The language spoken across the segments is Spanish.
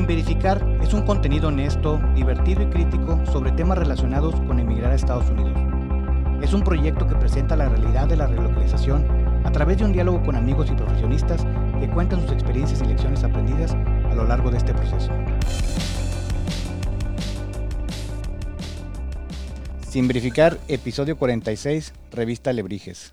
Sin Verificar es un contenido honesto, divertido y crítico sobre temas relacionados con emigrar a Estados Unidos. Es un proyecto que presenta la realidad de la relocalización a través de un diálogo con amigos y profesionistas que cuentan sus experiencias y lecciones aprendidas a lo largo de este proceso. Sin verificar, episodio 46, revista Lebrijes.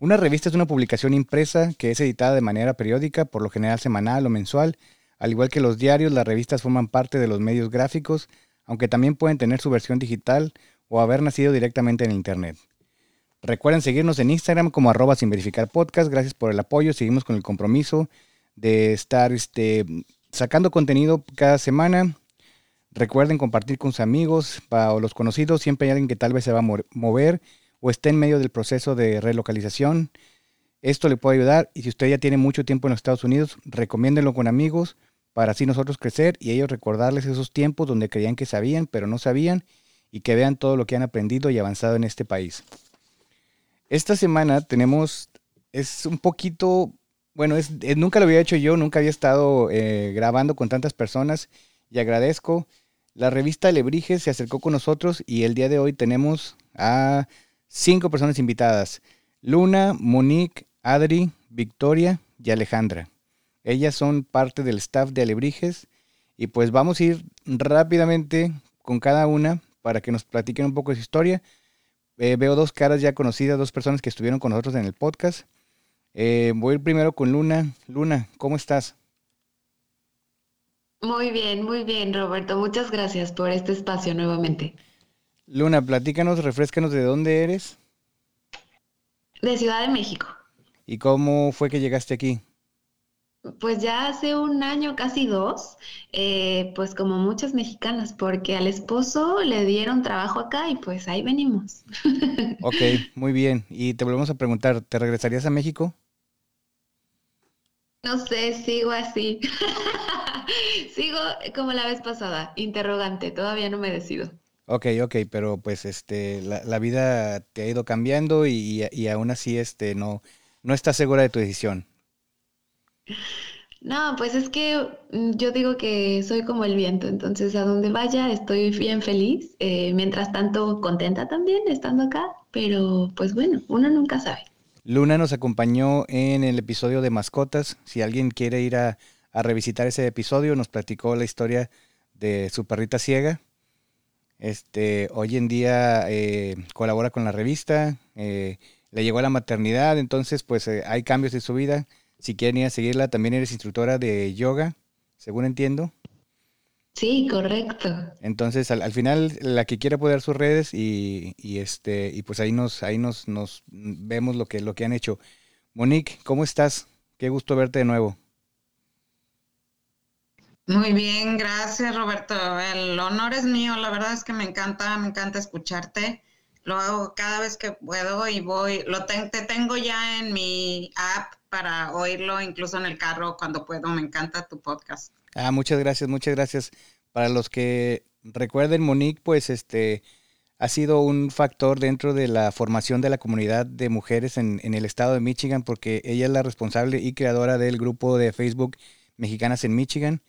Una revista es una publicación impresa que es editada de manera periódica, por lo general semanal o mensual. Al igual que los diarios, las revistas forman parte de los medios gráficos, aunque también pueden tener su versión digital o haber nacido directamente en Internet. Recuerden seguirnos en Instagram como arroba sin verificar podcast. Gracias por el apoyo. Seguimos con el compromiso de estar este, sacando contenido cada semana. Recuerden compartir con sus amigos o los conocidos. Siempre hay alguien que tal vez se va a mover o esté en medio del proceso de relocalización. Esto le puede ayudar y si usted ya tiene mucho tiempo en los Estados Unidos, recomiéndenlo con amigos para así nosotros crecer y ellos recordarles esos tiempos donde creían que sabían, pero no sabían y que vean todo lo que han aprendido y avanzado en este país. Esta semana tenemos, es un poquito, bueno, es, nunca lo había hecho yo, nunca había estado eh, grabando con tantas personas y agradezco. La revista Lebrijes se acercó con nosotros y el día de hoy tenemos a cinco personas invitadas. Luna, Monique, Adri, Victoria y Alejandra. Ellas son parte del staff de Alebrijes y pues vamos a ir rápidamente con cada una para que nos platiquen un poco de su historia. Eh, veo dos caras ya conocidas, dos personas que estuvieron con nosotros en el podcast. Eh, voy a ir primero con Luna. Luna, ¿cómo estás? Muy bien, muy bien, Roberto. Muchas gracias por este espacio nuevamente. Luna, platícanos, refrescanos de dónde eres. De Ciudad de México. ¿Y cómo fue que llegaste aquí? Pues ya hace un año, casi dos, eh, pues como muchas mexicanas, porque al esposo le dieron trabajo acá y pues ahí venimos. Ok, muy bien. Y te volvemos a preguntar, ¿te regresarías a México? No sé, sigo así. sigo como la vez pasada, interrogante, todavía no me decido. Ok, ok, pero pues este, la, vida te ha ido cambiando y, y, aún así este, no, no estás segura de tu decisión. No, pues es que mm, yo digo que soy como el viento, entonces a donde vaya estoy bien feliz, eh, mientras tanto contenta también estando acá, pero pues bueno, uno nunca sabe. Luna nos acompañó en el episodio de mascotas, si alguien quiere ir a, revisitar ese episodio, nos platicó la historia de su perrita ciega. Este, hoy en día eh, colabora con la revista, eh, le llegó a la maternidad, entonces pues hay cambios en su vida si quieren ir a seguirla, también eres instructora de yoga, según entiendo. Sí, correcto. Entonces, al, final, la que quiera poder sus redes y, este, y pues ahí nos, ahí nos, nos vemos lo que, lo que han hecho. Monique, ¿cómo estás? Qué gusto verte de nuevo. Muy bien, gracias Roberto. El honor es mío, la verdad es que me encanta, me encanta escucharte. Lo hago cada vez que puedo y voy, lo te tengo ya en mi app para oírlo incluso en el carro cuando puedo. Me encanta tu podcast. Ah, muchas gracias, muchas gracias. Para los que recuerden, Monique, pues este ha sido un factor dentro de la formación de la comunidad de mujeres en, el estado de Michigan, porque ella es la responsable y creadora del grupo de Facebook Mexicanas en Michigan.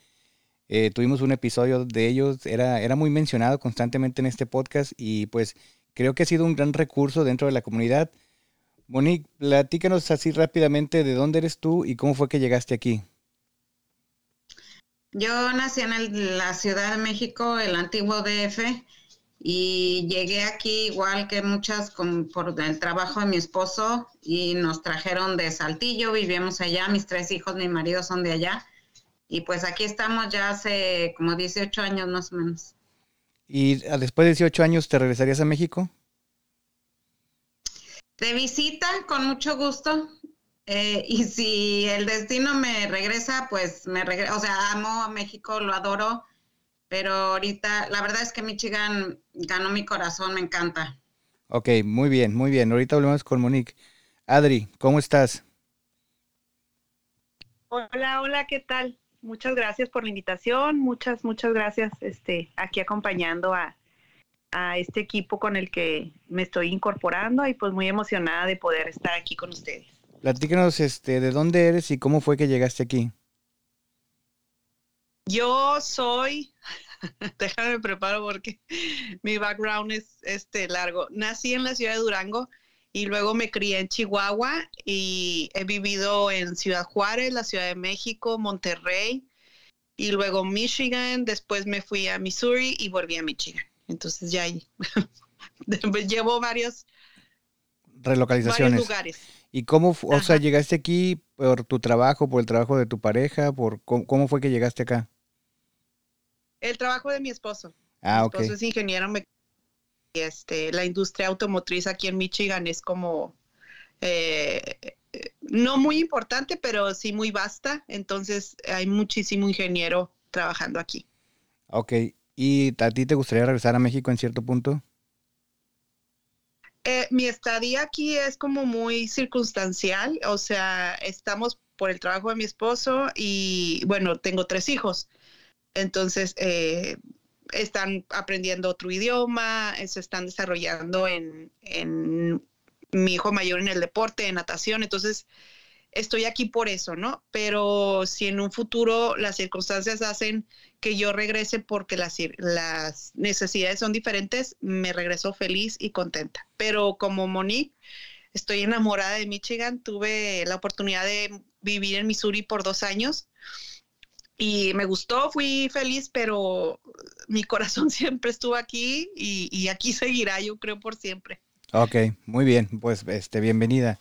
Eh, tuvimos un episodio de ellos, era, era muy mencionado constantemente en este podcast y pues creo que ha sido un gran recurso dentro de la comunidad. Monique, platícanos así rápidamente de dónde eres tú y cómo fue que llegaste aquí. Yo nací en la Ciudad de México, el antiguo DF, y llegué aquí igual que muchas por el trabajo de mi esposo y nos trajeron de Saltillo, vivimos allá, mis tres hijos, mi marido son de allá, y pues aquí estamos ya hace como 18 años más o menos. ¿Y después de 18 años te regresarías a México? de visita con mucho gusto. Eh, y si el destino me regresa, pues me regresa. O sea, amo a México, lo adoro. Pero ahorita, la verdad es que Michigan ganó mi corazón, me encanta. Ok, muy bien, muy bien. Ahorita hablamos con Monique. Adri, ¿cómo estás? Hola, hola, ¿qué tal? Muchas gracias por la invitación, muchas, muchas gracias, este, aquí acompañando a, a este equipo con el que me estoy incorporando y pues muy emocionada de poder estar aquí con ustedes. Platícanos este, de dónde eres y cómo fue que llegaste aquí. Yo soy, déjame preparo porque mi background es este largo. Nací en la ciudad de Durango y luego me crié en Chihuahua y he vivido en Ciudad Juárez, la Ciudad de México, Monterrey y luego Michigan. Después me fui a Missouri y volví a Michigan. Entonces ya ahí llevo varios relocalizaciones. lugares. ¿Y cómo, o sea, llegaste aquí por tu trabajo, por el trabajo de tu pareja, por cómo, fue que llegaste acá? El trabajo de mi esposo. Ah, mi esposo es ingeniero este, la industria automotriz aquí en Michigan es como eh, no muy importante, pero sí muy vasta. Entonces hay muchísimo ingeniero trabajando aquí. Ok. ¿Y a ti te gustaría regresar a México en cierto punto? Eh, mi estadía aquí es como muy circunstancial, o sea, estamos por el trabajo de mi esposo y bueno, tengo tres hijos. Entonces, eh, están aprendiendo otro idioma, se están desarrollando en, en, mi hijo mayor en el deporte, en natación. Entonces, estoy aquí por eso, ¿no? Pero si en un futuro las circunstancias hacen que yo regrese porque las, las necesidades son diferentes, me regreso feliz y contenta. Pero como Monique, estoy enamorada de Michigan, tuve la oportunidad de vivir en Missouri por dos años y me gustó, fui feliz, pero mi corazón siempre estuvo aquí y, y, aquí seguirá, yo creo, por siempre. Ok, muy bien, pues este, bienvenida.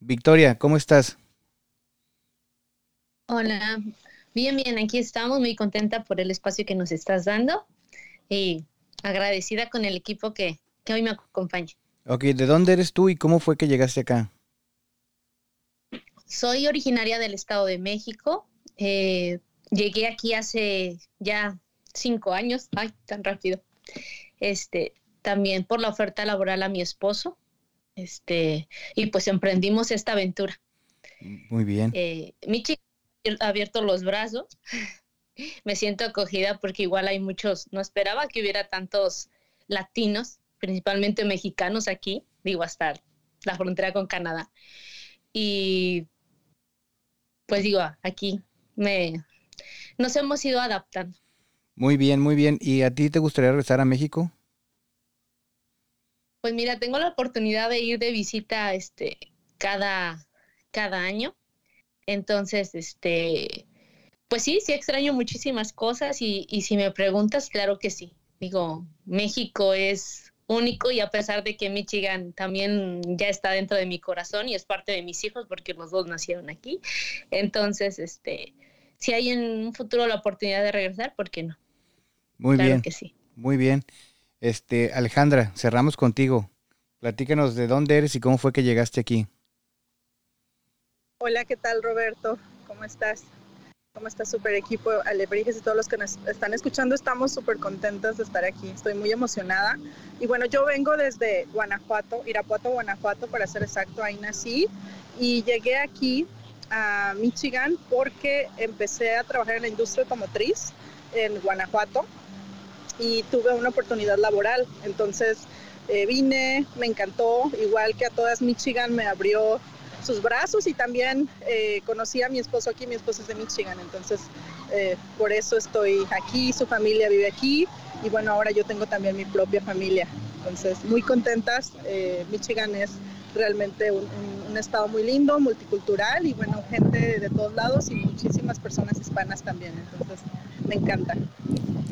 Victoria, ¿cómo estás? Hola, bien, bien, aquí estamos, muy contenta por el espacio que nos estás dando y agradecida con el equipo que, hoy me acompaña. Ok, ¿de dónde eres tú y cómo fue que llegaste acá? Soy originaria del Estado de México. Eh, llegué aquí hace ya cinco años, ay, tan rápido. Este, también por la oferta laboral a mi esposo. Este, y pues emprendimos esta aventura. Muy bien. Eh, mi chica abierto los brazos. Me siento acogida porque igual hay muchos, no esperaba que hubiera tantos latinos, principalmente mexicanos aquí, digo, hasta la frontera con Canadá. Y pues digo, aquí me nos hemos ido adaptando. Muy bien, muy bien. ¿Y a ti te gustaría regresar a México? Pues mira, tengo la oportunidad de ir de visita este cada cada año entonces, este, pues sí, sí extraño muchísimas cosas y, y si me preguntas, claro que sí. Digo, México es único y a pesar de que Michigan también ya está dentro de mi corazón y es parte de mis hijos porque los dos nacieron aquí. Entonces, este, si hay en un futuro la oportunidad de regresar, ¿por qué no? Muy claro bien. que sí. Muy bien. Este, Alejandra, cerramos contigo. Platícanos de dónde eres y cómo fue que llegaste aquí. Hola, ¿qué tal Roberto? ¿Cómo estás? ¿Cómo está super equipo Alebrijes y todos los que nos están escuchando? Estamos súper contentos de estar aquí. Estoy muy emocionada. Y bueno, yo vengo desde Guanajuato, Irapuato, Guanajuato, para ser exacto, ahí nací. Y llegué aquí a Michigan porque empecé a trabajar en la industria automotriz en Guanajuato y tuve una oportunidad laboral. Entonces eh, vine, me encantó, igual que a todas Michigan me abrió sus brazos y también eh, conocí a mi esposo aquí, mi esposo es de Michigan, entonces eh, por eso estoy aquí, su familia vive aquí y bueno, ahora yo tengo también mi propia familia, entonces muy contentas, eh, Michigan es realmente un, estado muy lindo, multicultural y bueno, gente de todos lados y muchísimas personas hispanas también, entonces me encanta.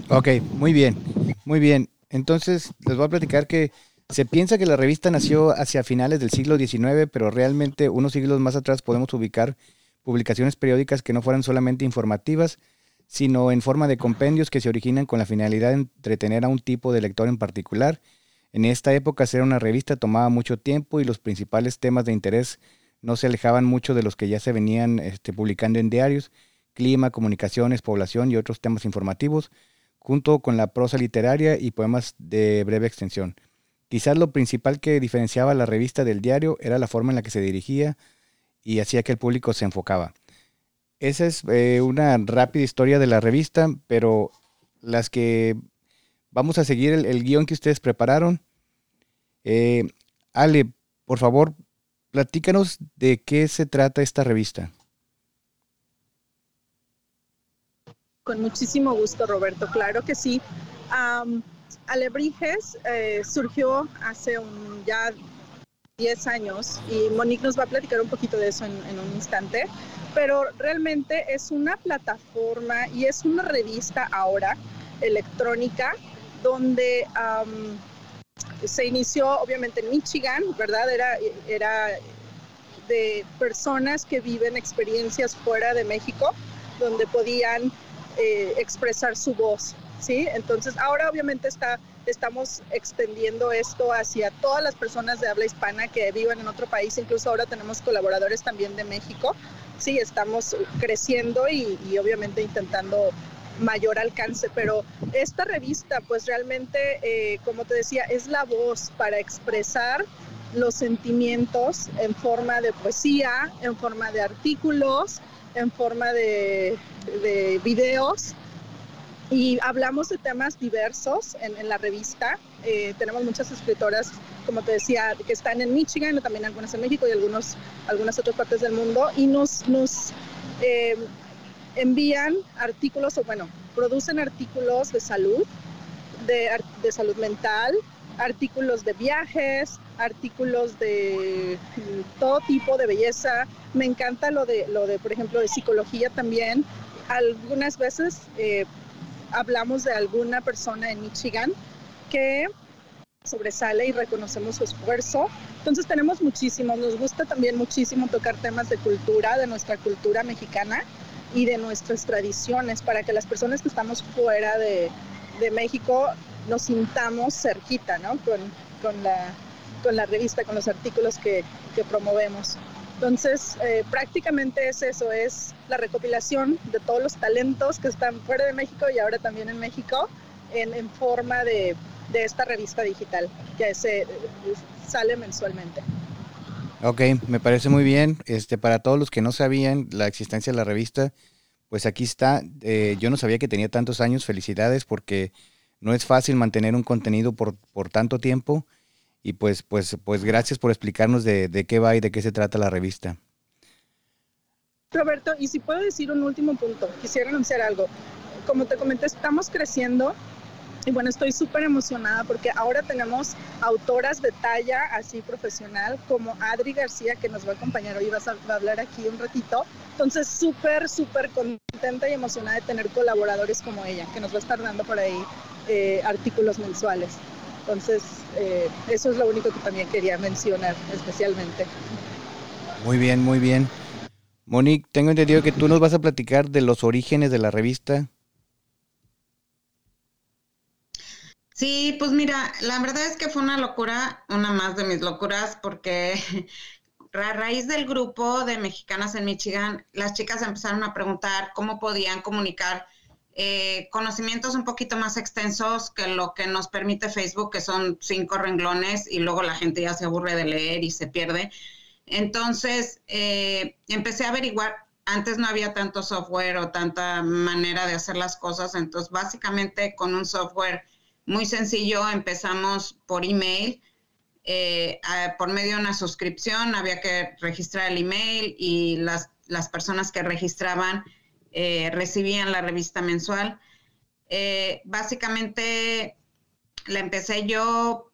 Ok, muy bien, muy bien. Entonces les voy a platicar que se piensa que la revista nació hacia finales del siglo XIX, pero realmente unos siglos más atrás podemos ubicar publicaciones periódicas que no fueran solamente informativas, sino en forma de compendios que se originan con la finalidad de entretener a un tipo de lector en particular. En esta época hacer una revista tomaba mucho tiempo y los principales temas de interés no se alejaban mucho de los que ya se venían este, publicando en diarios, clima, comunicaciones, población y otros temas informativos, junto con la prosa literaria y poemas de breve extensión. Quizás lo principal que diferenciaba la revista del diario era la forma en la que se dirigía y hacía que el público se enfocaba. Esa es eh, una rápida historia de la revista, pero las que vamos a seguir el, guion que ustedes prepararon. Eh, Ale, por favor, platícanos de qué se trata esta revista. Con muchísimo gusto, Roberto, claro que sí. Alebrijes eh, surgió hace un, ya 10 años y Monique nos va a platicar un poquito de eso en, un instante, pero realmente es una plataforma y es una revista ahora electrónica donde se inició obviamente en Michigan, ¿verdad? Era, era de personas que viven experiencias fuera de México, donde podían eh, expresar su voz, ¿sí? Entonces ahora obviamente está, estamos extendiendo esto hacia todas las personas de habla hispana que viven en otro país, incluso ahora tenemos colaboradores también de México, sí, estamos creciendo y, obviamente intentando mayor alcance, pero esta revista pues realmente, eh, como te decía, es la voz para expresar los sentimientos en forma de poesía, en forma de artículos, en forma de, de videos y hablamos de temas diversos en, la revista. Eh, tenemos muchas escritoras, como te decía, que están en Michigan, también algunas en México y algunos, algunas otras partes del mundo, y nos, nos eh, envían artículos, o bueno, producen artículos de salud, de, de salud mental, artículos de viajes, artículos de todo tipo de belleza. Me encanta lo de, lo de por ejemplo, de psicología también. Algunas veces eh, hablamos de alguna persona en Michigan que sobresale y reconocemos su esfuerzo. Entonces tenemos muchísimos, nos gusta también muchísimo tocar temas de cultura, de nuestra cultura mexicana y de nuestras tradiciones para que las personas que estamos fuera de, de México nos sintamos cerquita, ¿no? Con, con, la, con la revista, con los artículos que, que promovemos. Entonces, eh, prácticamente es eso, es la recopilación de todos los talentos que están fuera de México y ahora también en México en, en forma de, de, esta revista digital que se, sale mensualmente. Ok, me parece muy bien. Este, para todos los que no sabían la existencia de la revista, pues aquí está. Eh, yo no sabía que tenía tantos años. Felicidades porque no es fácil mantener un contenido por, por tanto tiempo y pues, pues, pues gracias por explicarnos de, de qué va y de qué se trata la revista. Roberto, y si puedo decir un último punto, quisiera anunciar algo. Como te comenté, estamos creciendo y bueno, estoy súper emocionada porque ahora tenemos autoras de talla así profesional como Adri García que nos va a acompañar hoy, vas a, va a hablar aquí un ratito. Entonces, súper, súper contenta y emocionada de tener colaboradores como ella, que nos va a estar dando por ahí eh, artículos mensuales. Entonces, eh, eso es lo único que también quería mencionar especialmente. Muy bien, muy bien. Monique, tengo entendido que tú nos vas a platicar de los orígenes de la revista. Sí, pues mira, la verdad es que fue una locura, una más de mis locuras, porque a raíz del grupo de mexicanas en Michigan, las chicas empezaron a preguntar cómo podían comunicar eh, conocimientos un poquito más extensos que lo que nos permite Facebook, que son cinco renglones y luego la gente ya se aburre de leer y se pierde. Entonces, eh, empecé a averiguar, antes no había tanto software o tanta manera de hacer las cosas, entonces básicamente con un software muy sencillo empezamos por email. Eh, por medio de una suscripción había que registrar el email y las, las personas que registraban eh, recibían la revista mensual. Eh, básicamente la empecé yo,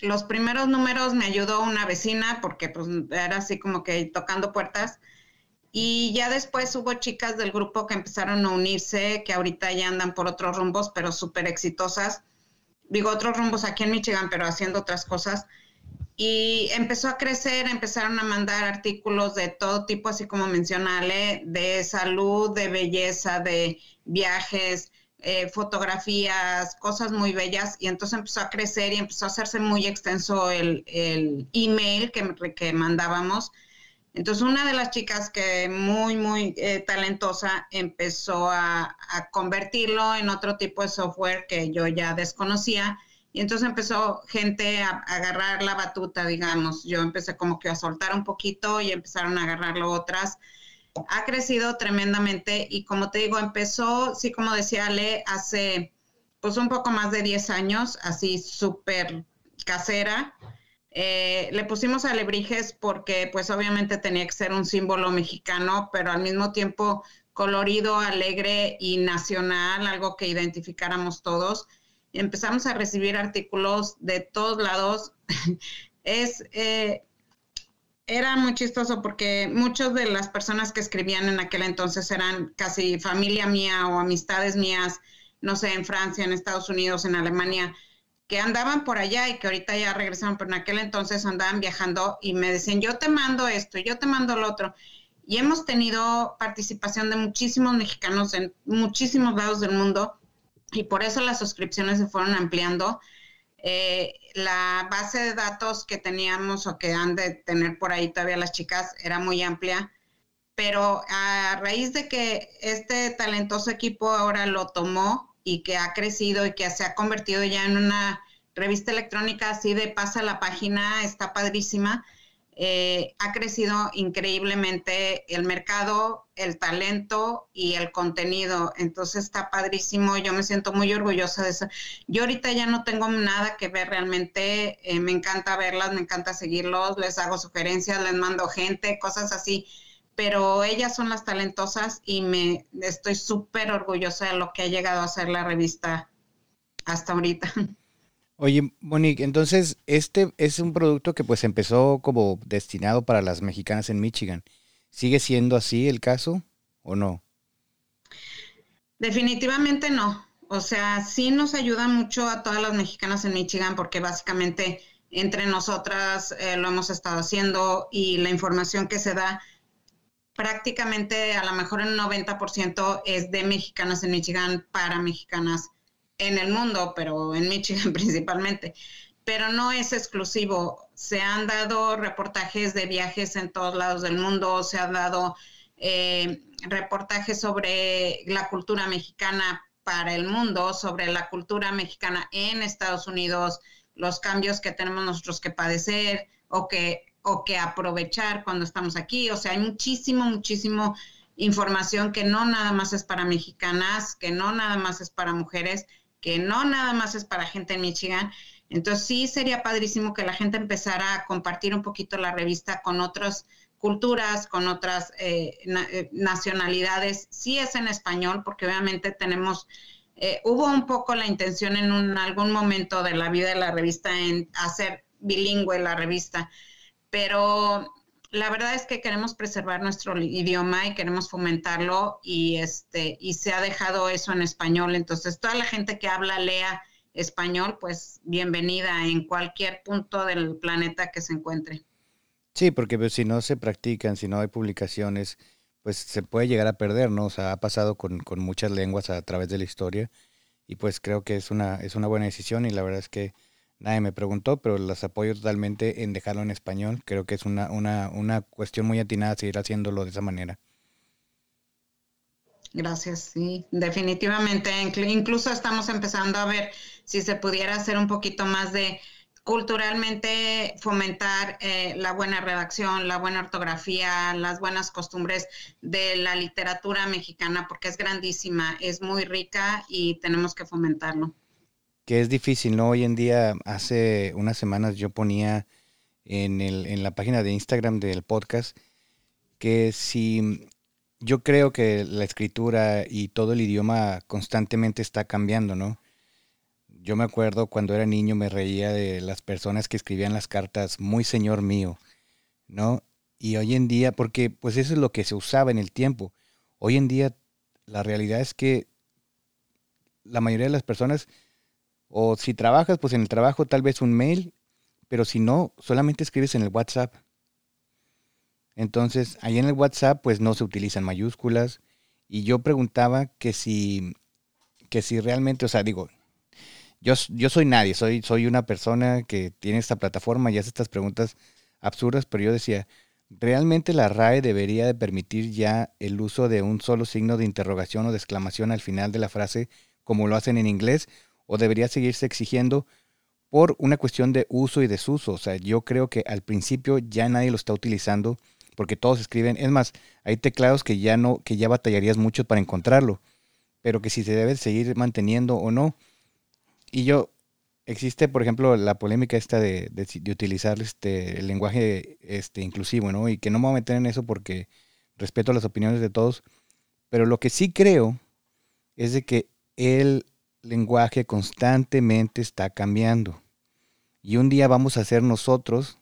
los primeros números me ayudó una vecina porque pues era así como que tocando puertas. Y ya después hubo chicas del grupo que empezaron a unirse, que ahorita ya andan por otros rumbos, pero súper exitosas. Digo, otros rumbos aquí en Michigan, pero haciendo otras cosas y empezó a crecer, empezaron a mandar artículos de todo tipo, así como mencionale, de salud, de belleza, de viajes, eh, fotografías, cosas muy bellas, y entonces empezó a crecer y empezó a hacerse muy extenso el, el email que, que, mandábamos. Entonces una de las chicas que muy, muy eh, talentosa empezó a, a convertirlo en otro tipo de software que yo ya desconocía y entonces empezó gente a, agarrar la batuta, digamos. Yo empecé como que a soltar un poquito y empezaron a agarrarlo otras. Ha crecido tremendamente y como te digo, empezó, sí, como decía Ale, hace pues un poco más de 10 años, así súper casera. Eh, le pusimos alebrijes porque pues obviamente tenía que ser un símbolo mexicano, pero al mismo tiempo colorido, alegre y nacional, algo que identificáramos todos. Empezamos a recibir artículos de todos lados. es, eh, era muy chistoso porque muchas de las personas que escribían en aquel entonces eran casi familia mía o amistades mías, no sé, en Francia, en Estados Unidos, en Alemania, que andaban por allá y que ahorita ya regresaron, pero en aquel entonces andaban viajando y me decían, yo te mando esto, yo te mando lo otro. Y hemos tenido participación de muchísimos mexicanos en muchísimos lados del mundo y por eso las suscripciones se fueron ampliando. Eh, la base de datos que teníamos o que han de tener por ahí todavía las chicas era muy amplia, pero a raíz de que este talentoso equipo ahora lo tomó y que ha crecido y que se ha convertido ya en una revista electrónica así de pasa la página, está padrísima. Eh, ha crecido increíblemente el mercado, el talento y el contenido. Entonces está padrísimo, yo me siento muy orgullosa de eso. Yo ahorita ya no tengo nada que ver realmente, eh, me encanta verlas, me encanta seguirlos, les hago sugerencias, les mando gente, cosas así, pero ellas son las talentosas y me estoy súper orgullosa de lo que ha llegado a ser la revista hasta ahorita. Oye, Monique, entonces este es un producto que pues empezó como destinado para las mexicanas en Michigan. ¿Sigue siendo así el caso o no? Definitivamente no. O sea, sí nos ayuda mucho a todas las mexicanas en Michigan porque básicamente entre nosotras eh, lo hemos estado haciendo y la información que se da prácticamente a lo mejor un 90% es de mexicanas en Michigan para mexicanas en el mundo, pero en Michigan principalmente. Pero no es exclusivo. Se han dado reportajes de viajes en todos lados del mundo, se han dado eh, reportajes sobre la cultura mexicana para el mundo, sobre la cultura mexicana en Estados Unidos, los cambios que tenemos nosotros que padecer o que, o que aprovechar cuando estamos aquí. O sea, hay muchísimo, muchísimo información que no nada más es para mexicanas, que no nada más es para mujeres, que no nada más es para gente en Michigan. Entonces sí sería padrísimo que la gente empezara a compartir un poquito la revista con otras culturas, con otras eh, eh, nacionalidades. Sí es en español, porque obviamente tenemos, eh, hubo un poco la intención en un, algún momento de la vida de la revista en hacer bilingüe la revista, pero la verdad es que queremos preservar nuestro idioma y queremos fomentarlo y este y se ha dejado eso en español. Entonces, toda la gente que habla, lea español, pues bienvenida en cualquier punto del planeta que se encuentre. Sí, porque pues, si no se practican, si no hay publicaciones, pues se puede llegar a perder, ¿no? O sea, ha pasado con, con muchas lenguas a través de la historia y pues creo que es una, es una buena decisión y la verdad es que Nadie me preguntó, pero las apoyo totalmente en dejarlo en español. Creo que es una, una, una cuestión muy atinada seguir haciéndolo de esa manera. Gracias, sí, definitivamente. Incluso estamos empezando a ver si se pudiera hacer un poquito más de culturalmente fomentar eh, la buena redacción, la buena ortografía, las buenas costumbres de la literatura mexicana, porque es grandísima, es muy rica y tenemos que fomentarlo que es difícil, ¿no? Hoy en día, hace unas semanas yo ponía en, el, en la página de Instagram del podcast que si yo creo que la escritura y todo el idioma constantemente está cambiando, ¿no? Yo me acuerdo cuando era niño me reía de las personas que escribían las cartas muy señor mío, ¿no? Y hoy en día, porque pues eso es lo que se usaba en el tiempo. Hoy en día la realidad es que la mayoría de las personas o si trabajas, pues en el trabajo tal vez un mail, pero si no, solamente escribes en el WhatsApp. Entonces, ahí en el WhatsApp pues no se utilizan mayúsculas y yo preguntaba que si que si realmente, o sea, digo, yo, yo soy nadie, soy, soy una persona que tiene esta plataforma y hace estas preguntas absurdas, pero yo decía, ¿realmente la RAE debería de permitir ya el uso de un solo signo de interrogación o de exclamación al final de la frase como lo hacen en inglés? O debería seguirse exigiendo por una cuestión de uso y desuso. O sea, yo creo que al principio ya nadie lo está utilizando porque todos escriben. Es más, hay teclados que ya no, que ya batallarías mucho para encontrarlo, pero que si se debe seguir manteniendo o no. Y yo, existe, por ejemplo, la polémica esta de, de, utilizar este, el lenguaje este, inclusivo, ¿no? Y que no me voy a meter en eso porque respeto las opiniones de todos, Pero lo que sí creo es de que el lenguaje constantemente está cambiando. Y un día vamos a ser nosotros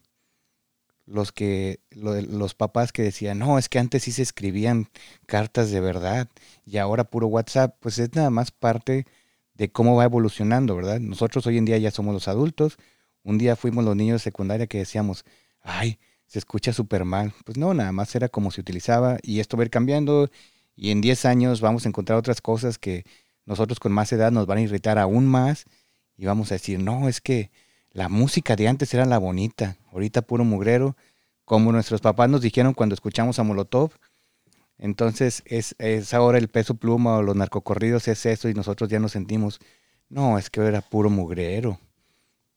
los que los papás que decían, "No, es que antes sí se escribían cartas de verdad y ahora puro WhatsApp", pues es nada más parte de cómo va evolucionando, ¿verdad? Nosotros hoy en día ya somos los adultos. Un día fuimos los niños de secundaria que decíamos, "Ay, se escucha súper mal". Pues no, nada más era como se utilizaba y esto va a ir cambiando y en 10 años vamos a encontrar otras cosas que nosotros con más edad nos van a irritar aún más y vamos a decir, no, es que la música de antes era la bonita, ahorita puro mugrero, como nuestros papás nos dijeron cuando escuchamos a Molotov. Entonces es, es ahora el peso pluma o los narcocorridos es eso y nosotros ya nos sentimos, no, es que era puro mugrero.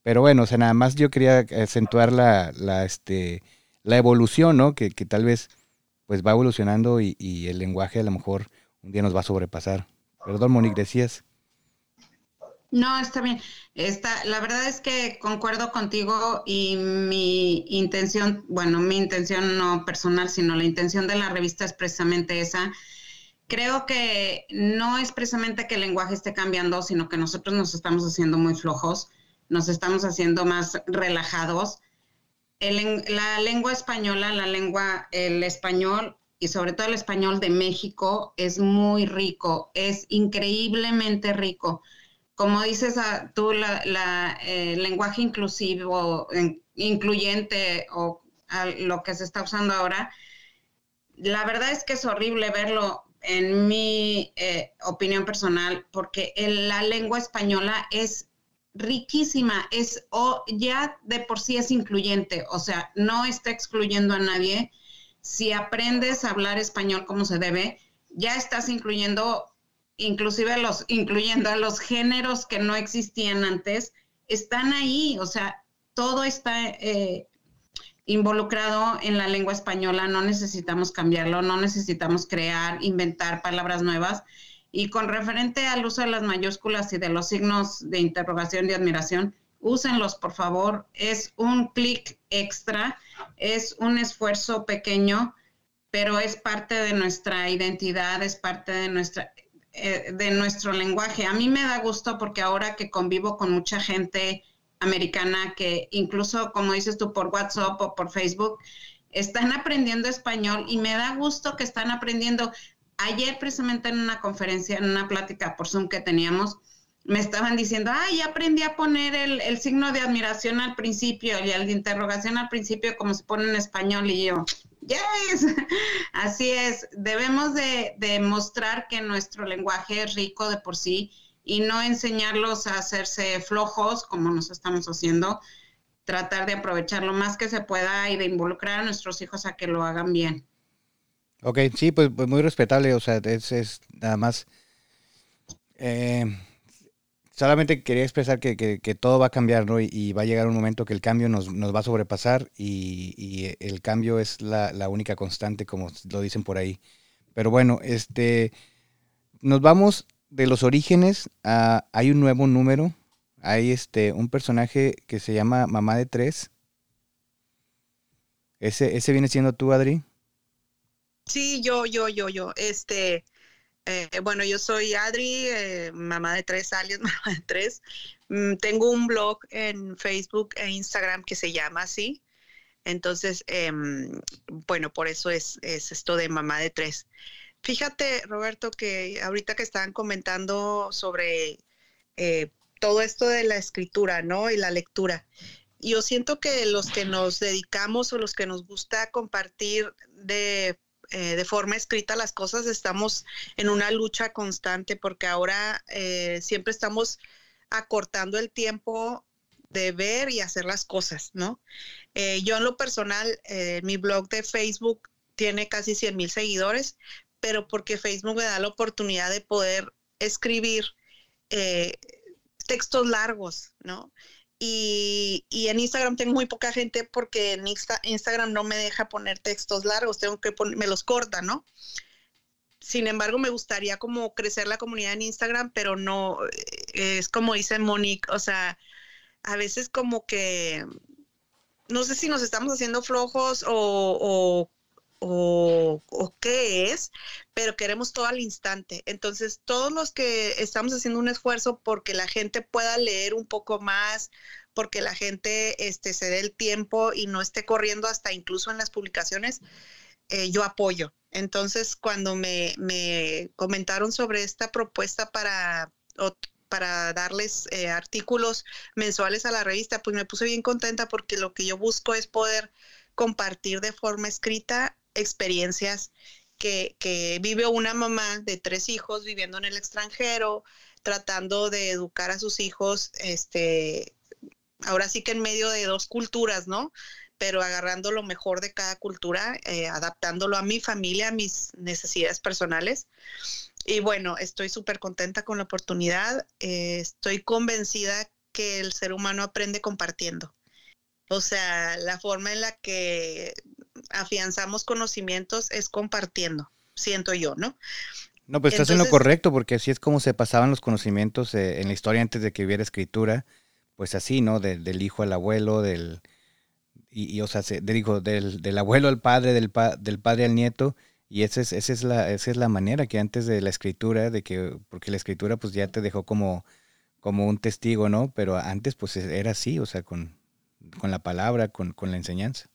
Pero bueno, o sea, nada más yo quería acentuar la, la, este, la evolución, ¿no? Que, que tal vez pues va evolucionando y, y, el lenguaje a lo mejor un día nos va a sobrepasar. Perdón, Monique, decías. No, está bien. Está, la verdad es que concuerdo contigo y mi intención, bueno, mi intención no personal, sino la intención de la revista es precisamente esa. Creo que no es precisamente que el lenguaje esté cambiando, sino que nosotros nos estamos haciendo muy flojos, nos estamos haciendo más relajados el, la lengua española, la lengua, el español y sobre todo el español de México es muy rico, es increíblemente rico. Como dices ah, tú, la, eh, lenguaje inclusivo, incluyente o lo que se está usando ahora, la verdad es que es horrible verlo en mi eh, opinión personal, porque la lengua española es riquísima, es o ya de por sí es incluyente, o sea, no está excluyendo a nadie. Si aprendes a hablar español como se debe, ya estás incluyendo inclusive los incluyendo a los géneros que no existían antes, están ahí, o sea, todo está eh, involucrado en la lengua española, no necesitamos cambiarlo, no necesitamos crear, inventar palabras nuevas y con referente al uso de las mayúsculas y de los signos de interrogación y admiración, úsenlos, por favor. Es un clic extra, es un esfuerzo pequeño, pero es parte de nuestra identidad, es parte de nuestra eh, de nuestro lenguaje. A mí me da gusto porque ahora que convivo con mucha gente americana que incluso, como dices tú, por WhatsApp o por Facebook, están aprendiendo español y me da gusto que están aprendiendo ayer precisamente en una conferencia, en una plática por Zoom que teníamos, me estaban diciendo, ay, aprendí a poner el, signo de admiración al principio y el de interrogación al principio como se pone en español y yo, yes, así es, debemos de, de mostrar que nuestro lenguaje es rico de por sí y no enseñarlos a hacerse flojos como nos estamos haciendo, tratar de aprovechar lo más que se pueda y de involucrar a nuestros hijos a que lo hagan bien. Ok, sí, pues, pues, muy respetable, o sea, es, es nada más... Eh, solamente quería expresar que, que, todo va a cambiar, ¿no? Y, va a llegar un momento que el cambio nos, nos va a sobrepasar y, el cambio es la, la, única constante, como lo dicen por ahí. Pero bueno, este, nos vamos de los orígenes a... Hay un nuevo número, hay este, un personaje que se llama Mamá de Tres. Ese, ese viene siendo tú, Adri. Sí, yo, yo, yo, yo. Este, eh, bueno, yo soy Adri, eh, mamá de tres alias, mamá de tres. Mm, tengo un blog en Facebook e Instagram que se llama así. Entonces, em, bueno, por eso es, es, esto de mamá de tres. Fíjate, Roberto, que ahorita que estaban comentando sobre eh, todo esto de la escritura, ¿no? Y la lectura. Yo siento que los que nos dedicamos o los que nos gusta compartir de eh, de forma escrita las cosas, estamos en una lucha constante porque ahora eh, siempre estamos acortando el tiempo de ver y hacer las cosas, ¿no? Eh, yo en lo personal, mi blog de Facebook tiene casi 100 mil seguidores, pero porque Facebook me da la oportunidad de poder escribir textos largos, ¿no? Y, en Instagram tengo muy poca gente porque en Instagram no me deja poner textos largos, tengo que poner, me los corta, ¿no? Sin embargo, me gustaría como crecer la comunidad en Instagram, pero no, eh, es como dice Monique, o sea, a veces como que, no sé si nos estamos haciendo flojos o, qué es, pero queremos todo al instante. Entonces, todos los que estamos haciendo un esfuerzo porque la gente pueda leer un poco más, porque la gente este, se dé el tiempo y no esté corriendo hasta incluso en las publicaciones, eh, yo apoyo. Entonces, cuando me, comentaron sobre esta propuesta para, para darles eh, artículos mensuales a la revista, pues me puse bien contenta porque lo que yo busco es poder compartir de forma escrita experiencias que, vive una mamá de tres hijos viviendo en el extranjero, tratando de educar a sus hijos, este, ahora sí que en medio de dos culturas, ¿no? Pero agarrando lo mejor de cada cultura, eh, adaptándolo a mi familia, a mis necesidades personales. Y bueno, estoy súper contenta con la oportunidad. Eh, estoy convencida que el ser humano aprende compartiendo. O sea, la forma en la que afianzamos conocimientos es compartiendo, siento yo, ¿no? No, pues estás en lo correcto, porque así es como se pasaban los conocimientos eh, en la historia antes de que hubiera escritura, pues así, ¿no? del hijo al abuelo, del, y, o sea, digo, del, del, abuelo al padre, del, del padre al nieto, y esa es, esa, es la, esa es la manera que antes de la escritura, de que, porque la escritura pues ya te dejó como, como un testigo, ¿no? Pero antes pues era así, o sea, con, con la palabra, con, con la enseñanza.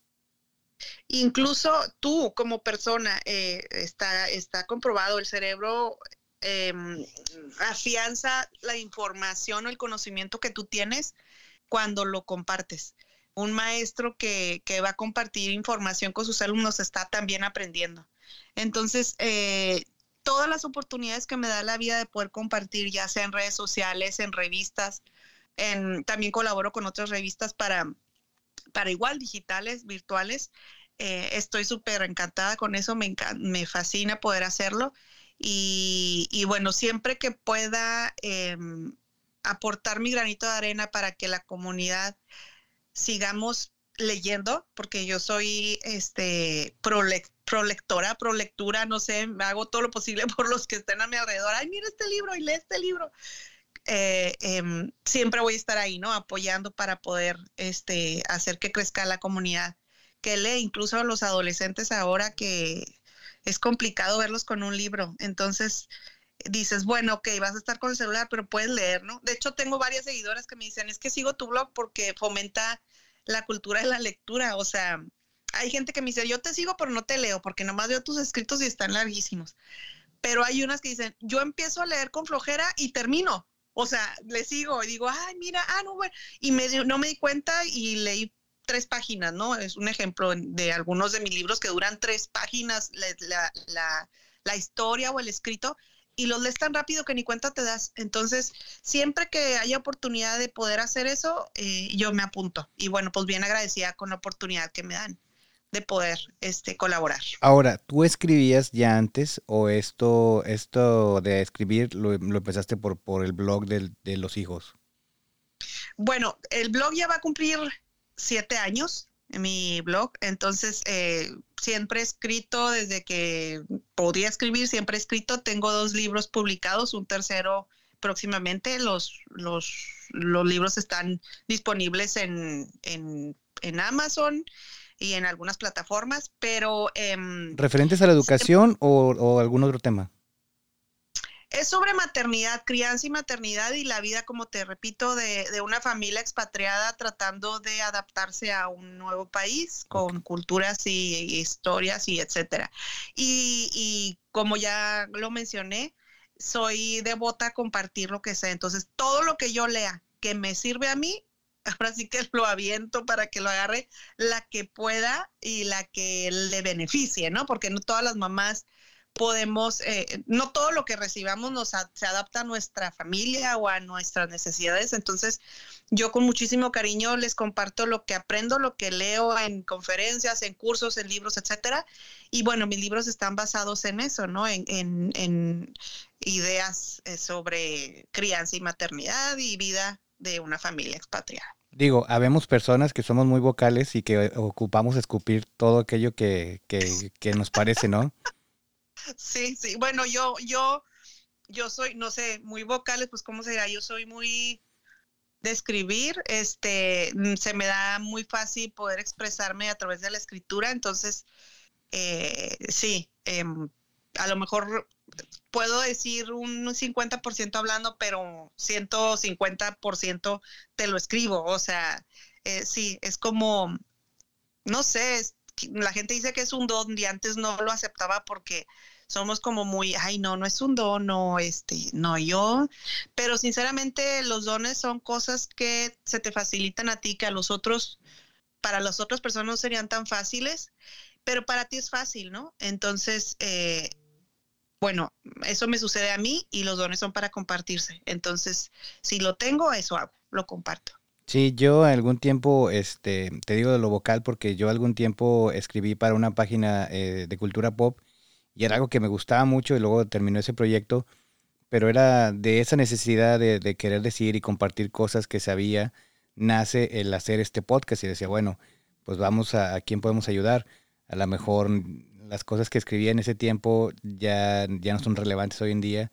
Incluso tú como persona, eh, está, está comprobado, el cerebro em, afianza la información o el conocimiento que tú tienes cuando lo compartes. Un maestro que, que va a compartir información con sus alumnos está también aprendiendo. Entonces, eh, todas las oportunidades que me da la vida de poder compartir, ya sea en redes sociales, en revistas, en, también colaboro con otras revistas para para igual digitales, virtuales. Eh, estoy súper encantada con eso, me, me fascina poder hacerlo. Y, bueno, siempre que pueda em, aportar mi granito de arena para que la comunidad sigamos leyendo, porque yo soy este prolectora, prolectura, no sé, hago todo lo posible por los que estén a mi alrededor. Ay, mira este libro y lee este libro. Eh, em, siempre voy a estar ahí, ¿no? Apoyando para poder este, hacer que crezca la comunidad que lee, incluso a los adolescentes ahora que es complicado verlos con un libro. Entonces dices, bueno, ok, vas a estar con el celular, pero puedes leer, ¿no? De hecho, tengo varias seguidoras que me dicen, es que sigo tu blog porque fomenta la cultura de la lectura. O sea, hay gente que me dice, yo te sigo, pero no te leo, porque nomás veo tus escritos y están larguísimos. Pero hay unas que dicen, yo empiezo a leer con flojera y termino. O sea, le sigo y digo, ay, mira, ah, no, bueno, y me, no me di cuenta y leí tres páginas, ¿no? Es un ejemplo de algunos de mis libros que duran tres páginas la, la, la, historia o el escrito y los lees tan rápido que ni cuenta te das. Entonces, siempre que haya oportunidad de poder hacer eso, eh, yo me apunto. Y bueno, pues bien agradecida con la oportunidad que me dan de poder este, colaborar. Ahora, ¿tú escribías ya antes o esto, esto de escribir lo, empezaste por, por el blog de los hijos? Bueno, el blog ya va a cumplir siete años, mi blog, entonces eh, siempre he escrito desde que podía escribir, siempre he escrito, tengo dos libros publicados, un tercero próximamente, los, los, los libros están disponibles en, en, en Amazon y en algunas plataformas, pero... Em, ¿Referentes a la educación o, algún otro tema? Es sobre maternidad, crianza y maternidad y la vida, como te repito, de, una familia expatriada tratando de adaptarse a un nuevo país con culturas y, historias y etcétera. Y, y como ya lo mencioné, soy devota a compartir lo que sé. Entonces, todo lo que yo lea que me sirve a mí, ahora sí que lo aviento para que lo agarre la que pueda y la que le beneficie, ¿no? Porque no todas las mamás podemos, eh, no todo lo que recibamos nos se adapta a nuestra familia o a nuestras necesidades. Entonces, yo con muchísimo cariño les comparto lo que aprendo, lo que leo en conferencias, en cursos, en libros, etcétera. Y bueno, mis libros están basados en eso, ¿no? En, en, en ideas eh, sobre crianza y maternidad y vida de una familia expatriada. Digo, habemos personas que somos muy vocales y que ocupamos escupir todo aquello que, que, que nos parece, ¿no? Sí, sí. Bueno, yo, yo, yo soy, no sé, muy vocales, pues cómo será, yo soy muy de escribir, este, se me da muy fácil poder expresarme a través de la escritura, entonces eh, sí, em, a lo mejor puedo decir un 50% hablando, pero 150% te lo escribo. O sea, eh, sí, es como, no sé, la gente dice que es un don y antes no lo aceptaba porque somos como muy, ay, no, no es un don, no, este, no, yo, pero sinceramente los dones son cosas que se te facilitan a ti, que a los otros, para las otras personas no serían tan fáciles, pero para ti es fácil, ¿no? Entonces, eh, bueno, eso me sucede a mí y los dones son para compartirse. Entonces, si lo tengo, eso lo comparto. Sí, yo algún tiempo, este, te digo de lo vocal porque yo algún tiempo escribí para una página eh, de cultura pop y era algo que me gustaba mucho y luego terminó ese proyecto, pero era de esa necesidad de, querer decir y compartir cosas que sabía, nace el hacer este podcast y decía, bueno, pues vamos a, a quién podemos ayudar. A lo mejor las cosas que escribía en ese tiempo ya, ya no son relevantes hoy en día,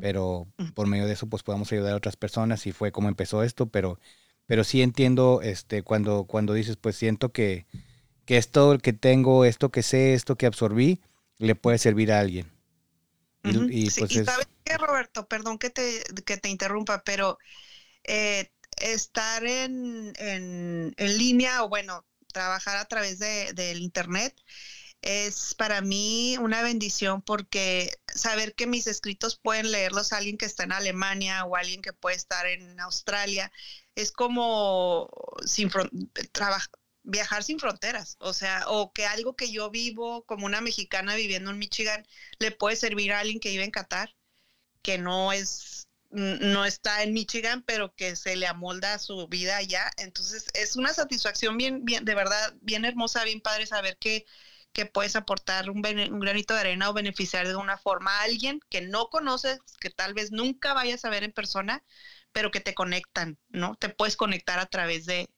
pero por medio de eso pues podemos ayudar a otras personas y fue como empezó esto, pero, pero sí entiendo este, cuando, cuando dices, pues siento que, que esto que tengo, esto que sé, esto que absorbí, le puede servir a alguien. Y, pues sabes qué, Roberto, perdón que te, que te interrumpa, pero eh, estar en, en, en, línea o bueno, trabajar a través de, del Internet es para mí una bendición porque saber que mis escritos pueden leerlos alguien que está en Alemania o alguien que puede estar en Australia es como sin viajar sin fronteras, o sea, o que algo que yo vivo como una mexicana viviendo en Michigan le puede servir a alguien que vive en Qatar, que no es no está en Michigan, pero que se le amolda a su vida allá. Entonces, es una satisfacción bien, bien, de verdad, bien hermosa, bien padre saber que, que puedes aportar un, un, granito de arena o beneficiar de alguna forma a alguien que no conoces, que tal vez nunca vayas a ver en persona, pero que te conectan, ¿no? Te puedes conectar a través de,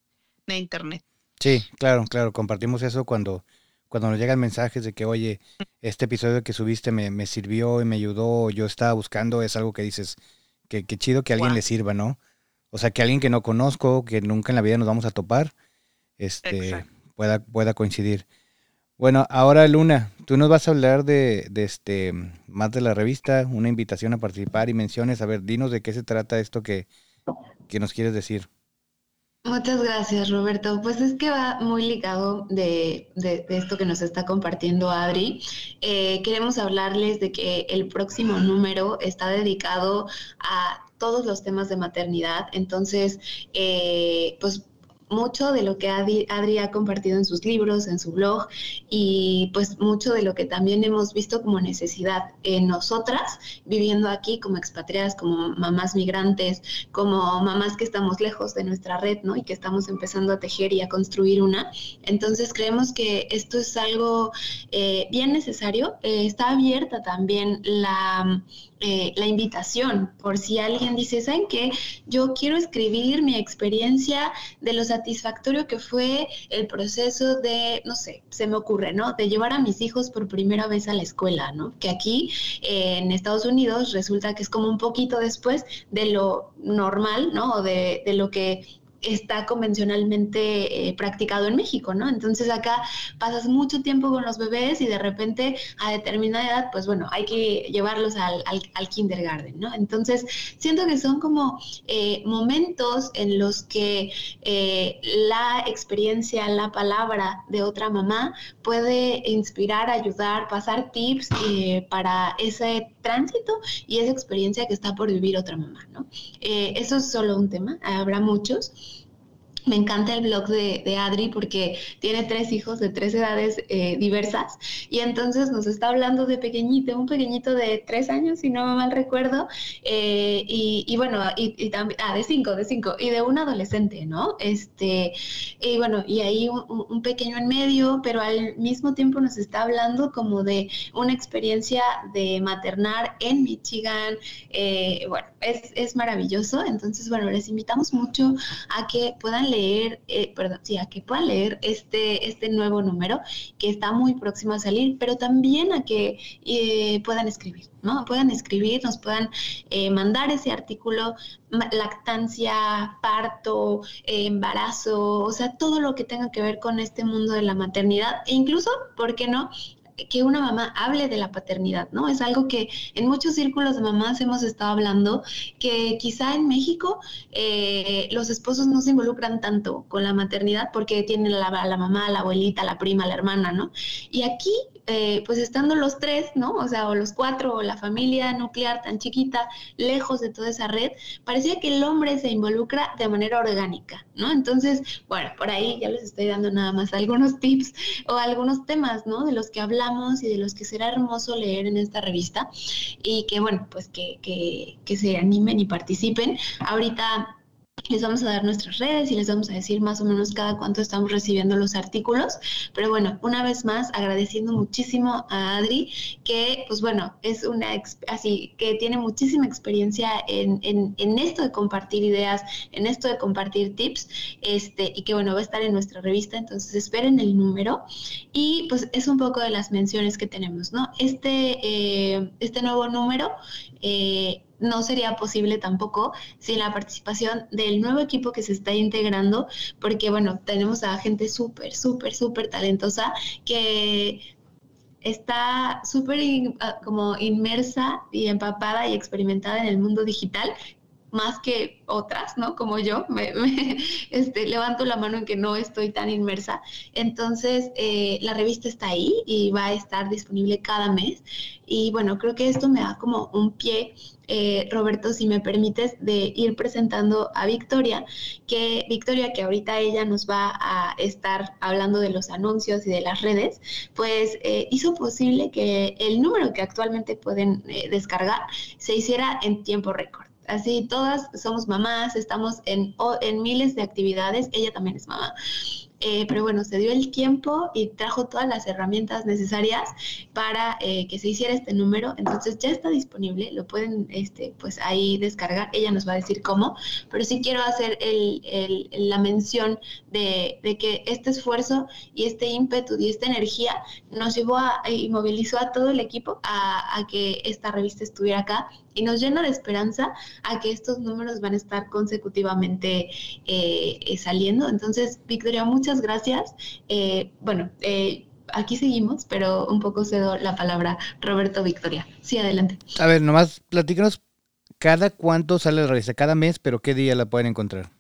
de Internet. Sí, claro, claro, compartimos eso cuando, cuando nos llegan mensajes de que, oye, este episodio que subiste me, me sirvió y me ayudó, yo estaba buscando, es algo que dices, que, chido que a alguien le sirva, ¿no? O sea, que alguien que no conozco, que nunca en la vida nos vamos a topar, este, pueda, pueda coincidir. Bueno, ahora Luna, tú nos vas a hablar de, de, este más de la revista, una invitación a participar y menciones. A ver, dinos de qué se trata esto que, que nos quieres decir. Muchas gracias, Roberto. Pues es que va muy ligado de, esto que nos está compartiendo Adri. Eh, queremos hablarles de que el próximo número está dedicado a todos los temas de maternidad. Entonces, eh, pues mucho de lo que Adri, ha compartido en sus libros, en su blog, y pues mucho de lo que también hemos visto como necesidad en nosotras, viviendo aquí como expatriadas, como mamás migrantes, como mamás que estamos lejos de nuestra red, ¿no? Y que estamos empezando a tejer y a construir una. Entonces creemos que esto es algo eh, bien necesario. Eh, está abierta también la eh, la invitación, por si alguien dice, ¿saben qué? Yo quiero escribir mi experiencia de lo satisfactorio que fue el proceso de, no sé, se me ocurre, ¿no? De llevar a mis hijos por primera vez a la escuela, ¿no? Que aquí eh, en Estados Unidos resulta que es como un poquito después de lo normal, ¿no? O de, de lo que está convencionalmente eh, practicado en México, ¿no? Entonces acá pasas mucho tiempo con los bebés y de repente a determinada edad, pues bueno, hay que llevarlos al, al, kindergarten, ¿no? Entonces siento que son como eh, momentos en los que eh, la experiencia, la palabra de otra mamá puede inspirar, ayudar, pasar tips para ese tránsito y esa experiencia que está por vivir otra mamá, ¿no? eso es solo un tema, habrá muchos. Me encanta el blog de, Adri porque tiene tres hijos de tres edades eh, diversas. Y entonces nos está hablando de pequeñito, un pequeñito de tres años, si no me mal recuerdo, eh, y, bueno, y, también, ah, de cinco, de cinco, y de un adolescente, ¿no? Este, y bueno, y ahí un, pequeño en medio, pero al mismo tiempo nos está hablando como de una experiencia de maternar en Michigan, eh, bueno, es, es maravilloso, entonces bueno, les invitamos mucho a que puedan leer leer, eh, perdón, sí, a que puedan leer este, este nuevo número que está muy próximo a salir, pero también a que eh, puedan escribir, ¿no? Puedan escribir, nos puedan eh, mandar ese artículo, lactancia, parto, embarazo, o sea, todo lo que tenga que ver con este mundo de la maternidad e incluso, ¿por qué no? Que una mamá hable de la paternidad, ¿no? Es algo que en muchos círculos de mamás hemos estado hablando, que quizá en México eh, los esposos no se involucran tanto con la maternidad porque tienen la, la mamá, la abuelita, la prima, la hermana, ¿no? Y aquí eh, pues estando los tres, ¿no? O sea, o los cuatro, o la familia nuclear tan chiquita, lejos de toda esa red, parecía que el hombre se involucra de manera orgánica, ¿no? Entonces, bueno, por ahí ya les estoy dando nada más algunos tips o algunos temas, ¿no? De los que hablamos y de los que será hermoso leer en esta revista y que, bueno, pues que, que, que se animen y participen. Ahorita les vamos a dar nuestras redes y les vamos a decir más o menos cada cuánto estamos recibiendo los artículos. Pero bueno, una vez más, agradeciendo muchísimo a Adri, que pues bueno, es una, así, que tiene muchísima experiencia en, en, esto de compartir ideas, en esto de compartir tips, este, y que bueno, va a estar en nuestra revista, entonces esperen el número. Y pues es un poco de las menciones que tenemos, ¿no? Este, eh, este nuevo número eh, no sería posible tampoco sin la participación del nuevo equipo que se está integrando, porque bueno, tenemos a gente súper, súper, súper talentosa que está súper ah, como inmersa y empapada y experimentada en el mundo digital, más que otras, ¿no? Como yo, me, este, levanto la mano en que no estoy tan inmersa. Entonces, eh, la revista está ahí y va a estar disponible cada mes. Y bueno, creo que esto me da como un pie, eh, Roberto, si me permites, de ir presentando a Victoria, que Victoria, que ahorita ella nos va a estar hablando de los anuncios y de las redes, pues eh, hizo posible que el número que actualmente pueden descargar se hiciera en tiempo récord. Así, todas somos mamás, estamos en, en miles de actividades, ella también es mamá. Eh, pero bueno, se dio el tiempo y trajo todas las herramientas necesarias para eh, que se hiciera este número. Entonces ya está disponible, lo pueden este, pues ahí descargar. Ella nos va a decir cómo, pero sí quiero hacer el, el, la mención de, de, que este esfuerzo y este ímpetu y esta energía nos llevó a, y movilizó a todo el equipo a, que esta revista estuviera acá y nos llena de esperanza a que estos números van a estar consecutivamente eh, saliendo. Entonces, Victoria, muchas gracias. Eh, bueno, aquí seguimos, pero un poco cedo la palabra Roberto Victoria. Sí, adelante. A ver, nomás platícanos cada cuánto sale la revista, cada mes, pero qué día la pueden encontrar.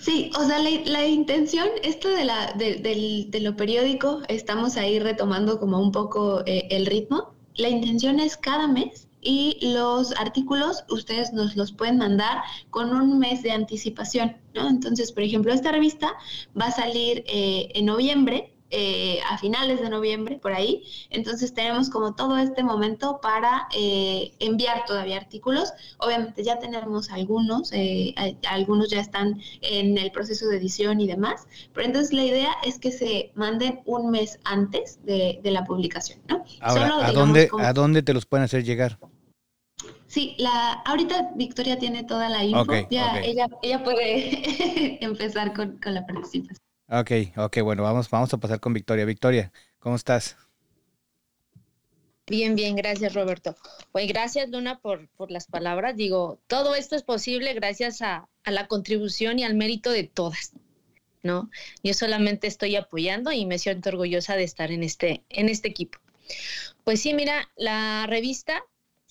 Sí, o sea, la, intención, esto de, la, de, lo periódico, estamos ahí retomando como un poco el ritmo la intención es cada mes y los artículos ustedes nos los pueden mandar con un mes de anticipación, ¿no? Entonces, por ejemplo, esta revista va a salir eh, en noviembre eh, a finales de noviembre, por ahí. Entonces tenemos como todo este momento para eh, enviar todavía artículos. Obviamente ya tenemos algunos, eh, algunos ya están en el proceso de edición y demás, pero entonces la idea es que se manden un mes antes de, la publicación, ¿no? Ahora, ¿a, dónde, ¿a dónde te los pueden hacer llegar? Sí, la, ahorita Victoria tiene toda la info, ya Ella, ella puede empezar con, con la participación. Ok, ok, bueno, vamos, vamos a pasar con Victoria. Victoria, ¿cómo estás? Bien, bien, gracias Roberto. Pues gracias Luna por, por las palabras. Digo, todo esto es posible gracias a, a, la contribución y al mérito de todas, ¿no? Yo solamente estoy apoyando y me siento orgullosa de estar en este, en este equipo. Pues sí, mira, la revista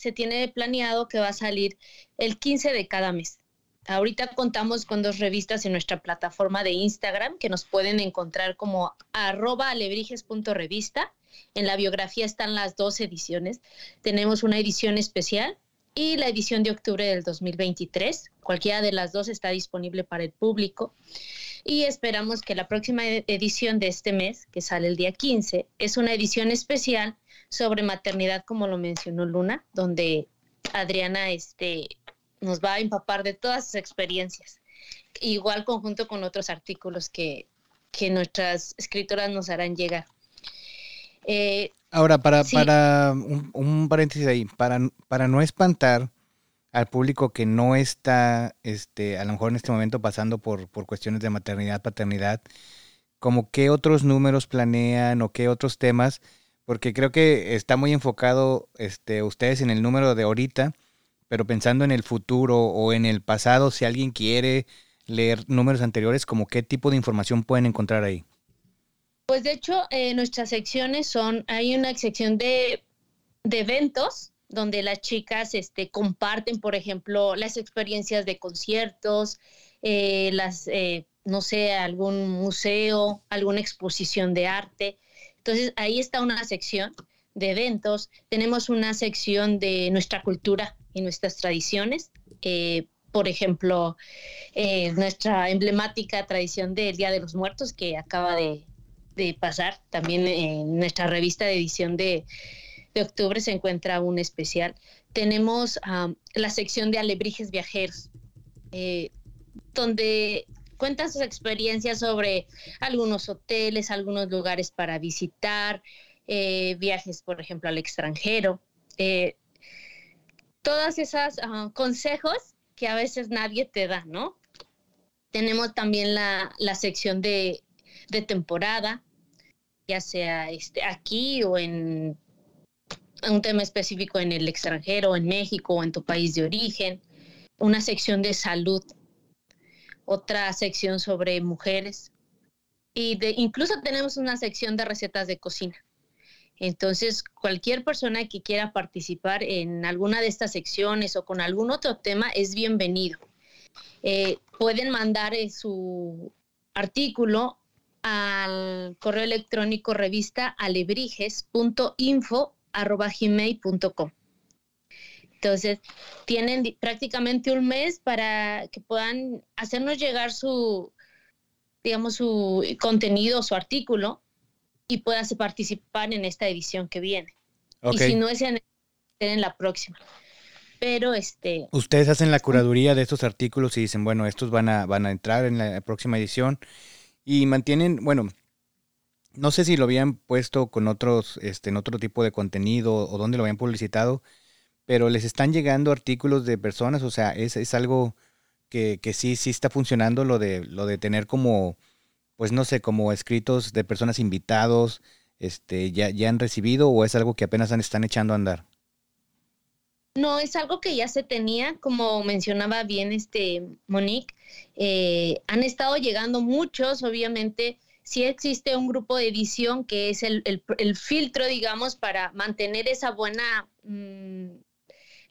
se tiene planeado que va a salir el 15 de cada mes. Ahorita contamos con dos revistas en nuestra plataforma de Instagram que nos pueden encontrar como arroba alebrijes.revista. En la biografía están las dos ediciones. Tenemos una edición especial y la edición de octubre del 2023. Cualquiera de las dos está disponible para el público. Y esperamos que la próxima edición de este mes, que sale el día 15, es una edición especial sobre maternidad, como lo mencionó Luna, donde Adriana este, nos va a empapar de todas sus experiencias. Igual conjunto con otros artículos que, nuestras escritoras nos harán llegar. Eh, Ahora, para, para un, paréntesis ahí, para, para no espantar al público que no está, este, a lo mejor en este momento pasando por, por cuestiones de maternidad, paternidad, como qué otros números planean o qué otros temas, porque creo que está muy enfocado este, ustedes en el número de ahorita, pero pensando en el futuro o en el pasado, si alguien quiere leer números anteriores, como qué tipo de información pueden encontrar ahí. Pues de hecho, eh, nuestras secciones son, hay una sección de, eventos donde las chicas este, comparten, por ejemplo, las experiencias de conciertos, eh, las, eh, no sé, algún museo, alguna exposición de arte. Entonces, ahí está una sección de eventos. Tenemos una sección de nuestra cultura y nuestras tradiciones. por ejemplo, nuestra emblemática tradición del Día de los Muertos que acaba de, de pasar. También en nuestra revista de edición de, octubre se encuentra un especial. Tenemos la sección de alebrijes viajeros, eh, donde cuentan sus experiencias sobre algunos hoteles, algunos lugares para visitar, eh, viajes, por ejemplo, al extranjero. Eh, todas esas consejos que a veces nadie te da, ¿no? Tenemos también la, la sección de de temporada, ya sea este, aquí o en un tema específico en el extranjero, en México o en tu país de origen, una sección de salud, otra sección sobre mujeres y de, incluso tenemos una sección de recetas de cocina. Entonces, cualquier persona que quiera participar en alguna de estas secciones o con algún otro tema es bienvenido. Eh, pueden mandar eh, su artículo al correo electrónico revista. Entonces, tienen prácticamente un mes para que puedan hacernos llegar su, digamos, su contenido, su artículo, y puedas participar en esta edición que viene. Y si no es en, en la próxima. Pero este... Ustedes hacen la curaduría de estos artículos y dicen, bueno, estos van a, van a entrar en la próxima edición y mantienen, bueno, no sé si lo habían puesto con otros, este, en otro tipo de contenido o dónde lo habían publicitado, pero les están llegando artículos de personas, o sea, es, es algo que, que, sí, sí está funcionando lo de, lo de tener como, pues no sé, como escritos de personas invitados, este, ya, ya han recibido o es algo que apenas están echando a andar. No, es algo que ya se tenía, como mencionaba bien este Monique. Eh, han estado llegando muchos, obviamente. Sí existe un grupo de edición que es el, filtro, digamos, para mantener esa buena mm,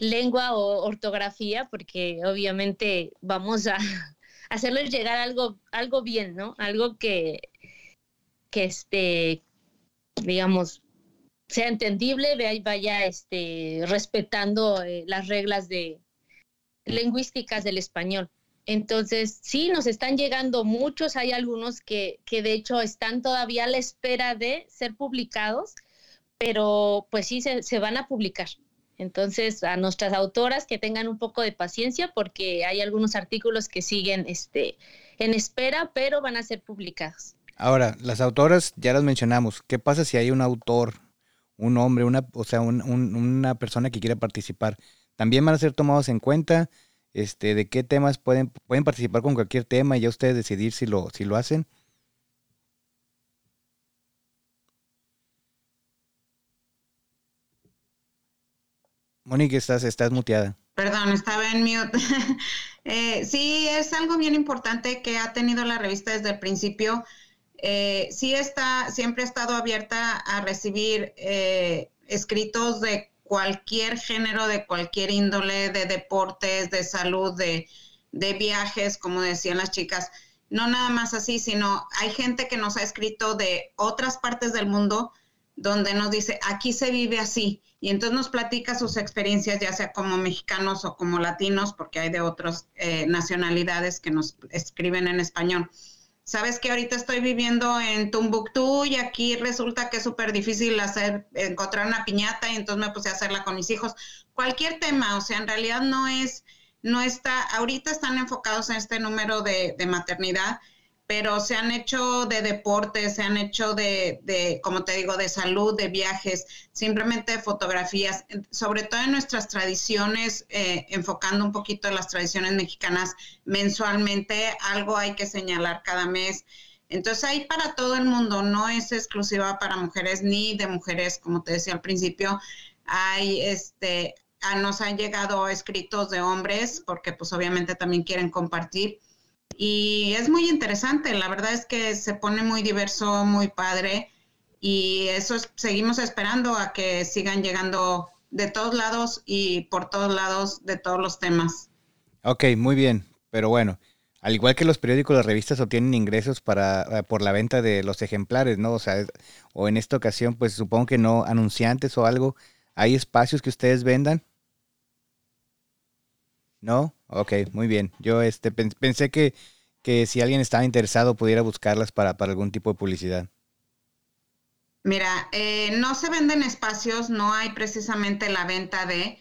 lengua o ortografía, porque obviamente vamos a hacerles llegar algo, algo bien, ¿no? Algo que, que este, digamos, sea entendible, vaya este, respetando eh, las reglas de lingüísticas del español. Entonces, sí, nos están llegando muchos, hay algunos que, que de hecho están todavía a la espera de ser publicados, pero pues sí, se, se van a publicar. Entonces, a nuestras autoras que tengan un poco de paciencia porque hay algunos artículos que siguen este, en espera, pero van a ser publicados. Ahora, las autoras ya las mencionamos. ¿Qué pasa si hay un autor un hombre, una, o sea, una persona que quiera participar. También van a ser tomados en cuenta este, de qué temas pueden, pueden participar con cualquier tema y ya ustedes decidir si lo, si lo hacen. Mónica, estás, estás muteada. Perdón, estaba en mute. eh, sí, es algo bien importante que ha tenido la revista desde el principio eh, sí está, siempre ha estado abierta a recibir eh, escritos de cualquier género, de cualquier índole, de deportes, de salud, de, de viajes, como decían las chicas. No nada más así, sino hay gente que nos ha escrito de otras partes del mundo donde nos dice, aquí se vive así. Y entonces nos platica sus experiencias, ya sea como mexicanos o como latinos, porque hay de otras eh, nacionalidades que nos escriben en español sabes que ahorita estoy viviendo en Tumbuctú y aquí resulta que es súper difícil hacer, encontrar una piñata y entonces me puse a hacerla con mis hijos. Cualquier tema, o sea, en realidad no es, no está, ahorita están enfocados en este número de, de maternidad, pero se han hecho de deportes, se han hecho de, de, como te digo, de salud, de viajes, simplemente fotografías, sobre todo en nuestras tradiciones, eh, enfocando un poquito en las tradiciones mexicanas mensualmente, algo hay que señalar cada mes. Entonces hay para todo el mundo, no es exclusiva para mujeres ni de mujeres, como te decía al principio, hay este, nos han llegado escritos de hombres, porque pues obviamente también quieren compartir y es muy interesante, la verdad es que se pone muy diverso, muy padre y eso seguimos esperando a que sigan llegando de todos lados y por todos lados de todos los temas. Ok, muy bien, pero bueno, al igual que los periódicos, las revistas obtienen ingresos para, eh, por la venta de los ejemplares, ¿no? O sea, o en esta ocasión, pues supongo que no, anunciantes o algo, ¿hay espacios que ustedes vendan? ¿No? Ok, muy bien. Yo este, pensé que, que si alguien estaba interesado pudiera buscarlas para, para algún tipo de publicidad. Mira, eh, no se venden espacios, no hay precisamente la venta de,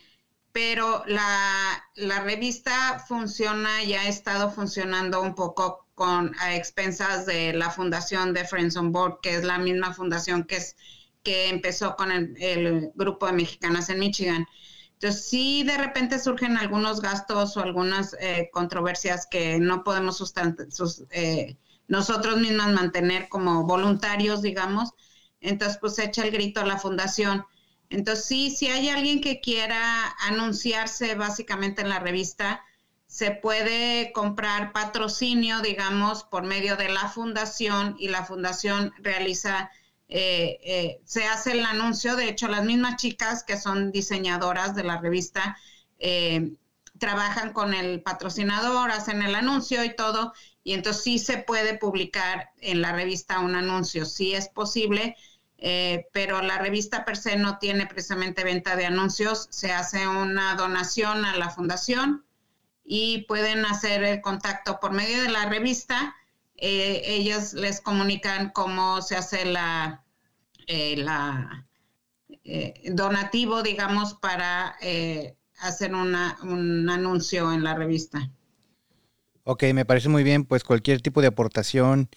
pero la, la, revista funciona y ha estado funcionando un poco con a expensas de la fundación de Friends on Board, que es la misma fundación que, es, que empezó con el, grupo de mexicanas en Michigan. Entonces, sí, de repente surgen algunos gastos o algunas eh, controversias que no podemos eh, nosotros mismas mantener como voluntarios, digamos, entonces, pues echa el grito a la fundación. Entonces, sí, si hay alguien que quiera anunciarse básicamente en la revista, se puede comprar patrocinio, digamos, por medio de la fundación y la fundación realiza, eh, eh, se hace el anuncio. De hecho, las mismas chicas que son diseñadoras de la revista eh, trabajan con el patrocinador, hacen el anuncio y todo. Y entonces sí se puede publicar en la revista un anuncio, sí es posible eh, pero la revista per se no tiene precisamente venta de anuncios, se hace una donación a la fundación y pueden hacer el contacto por medio de la revista. Eh, ellos les comunican cómo se hace la, eh, la donativo, digamos, para hacer un anuncio en la revista. Ok, me parece muy bien, pues cualquier tipo de aportación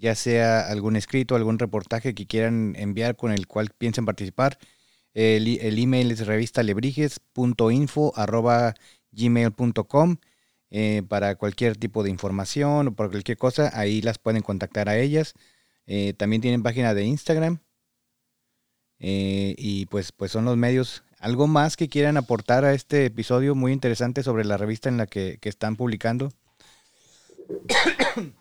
ya sea algún escrito, algún reportaje que quieran enviar con el cual piensen participar. El, email es revistalebrijes.info.gmail.com eh, para cualquier tipo de información o por cualquier cosa, ahí las pueden contactar a ellas. Eh, también tienen página de Instagram. Eh, y pues, pues son los medios. ¿Algo más que quieran aportar a este episodio muy interesante sobre la revista en la que, que están publicando?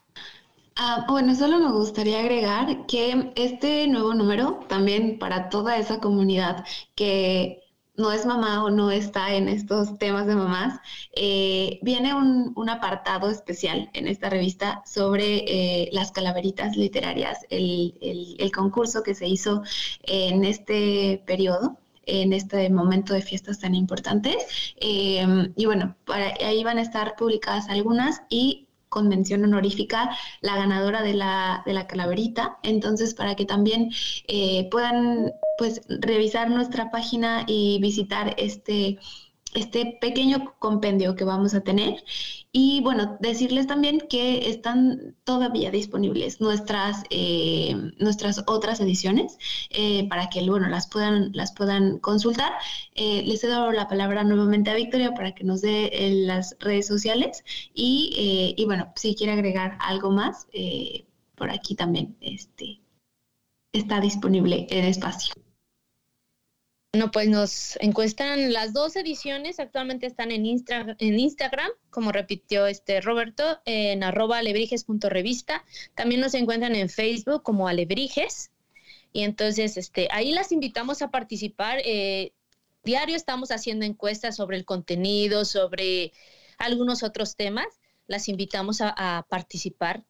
Ah, bueno, solo me gustaría agregar que este nuevo número, también para toda esa comunidad que no es mamá o no está en estos temas de mamás, eh, viene un, apartado especial en esta revista sobre eh, las calaveritas literarias, el, concurso que se hizo en este periodo en este momento de fiestas tan importantes. Eh, y bueno, ahí van a estar publicadas algunas y con mención honorífica la ganadora de la, de la calaverita. Entonces, para que también eh, puedan pues revisar nuestra página y visitar este este pequeño compendio que vamos a tener. Y bueno, decirles también que están todavía disponibles nuestras, eh, nuestras otras ediciones eh, para que bueno, las, puedan, las puedan consultar. Eh, les he dado la palabra nuevamente a Victoria para que nos dé las redes sociales y, y, bueno, si quiere agregar algo más, por aquí también este, está disponible el espacio. No, pues nos encuestan las dos ediciones, actualmente están en, en Instagram, como repitió este Roberto, en arroba alebrijes.revista. También nos encuentran en Facebook como alebrijes. Y entonces este, ahí las invitamos a participar. Eh, diario estamos haciendo encuestas sobre el contenido, sobre algunos otros temas. Las invitamos a, participar.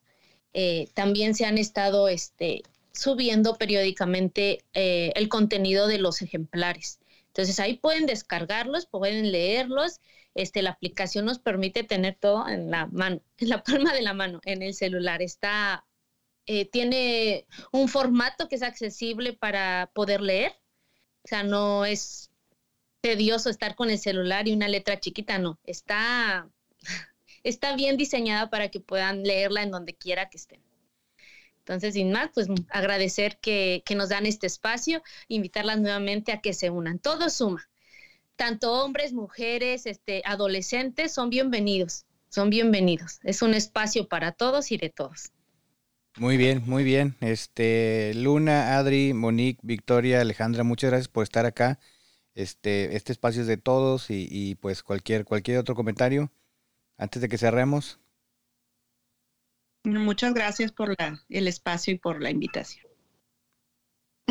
Eh, también se han estado este, subiendo periódicamente eh, el contenido de los ejemplares. Entonces ahí pueden descargarlos, pueden leerlos. Este, la aplicación nos permite tener todo en la mano, en la palma de la mano, en el celular. Está, eh, tiene un formato que es accesible para poder leer. O sea, no es tedioso estar con el celular y una letra chiquita, no. Está, está bien diseñada para que puedan leerla en donde quiera que estén. Entonces, sin más, pues agradecer que, nos dan este espacio, invitarlas nuevamente a que se unan. Todo suma. Tanto hombres, mujeres, este, adolescentes son bienvenidos, son bienvenidos. Es un espacio para todos y de todos. Muy bien, muy bien. Este, Luna, Adri, Monique, Victoria, Alejandra, muchas gracias por estar acá. Este, este espacio es de todos y, y pues cualquier, cualquier otro comentario antes de que cerremos. Muchas gracias por la, el espacio y por la invitación.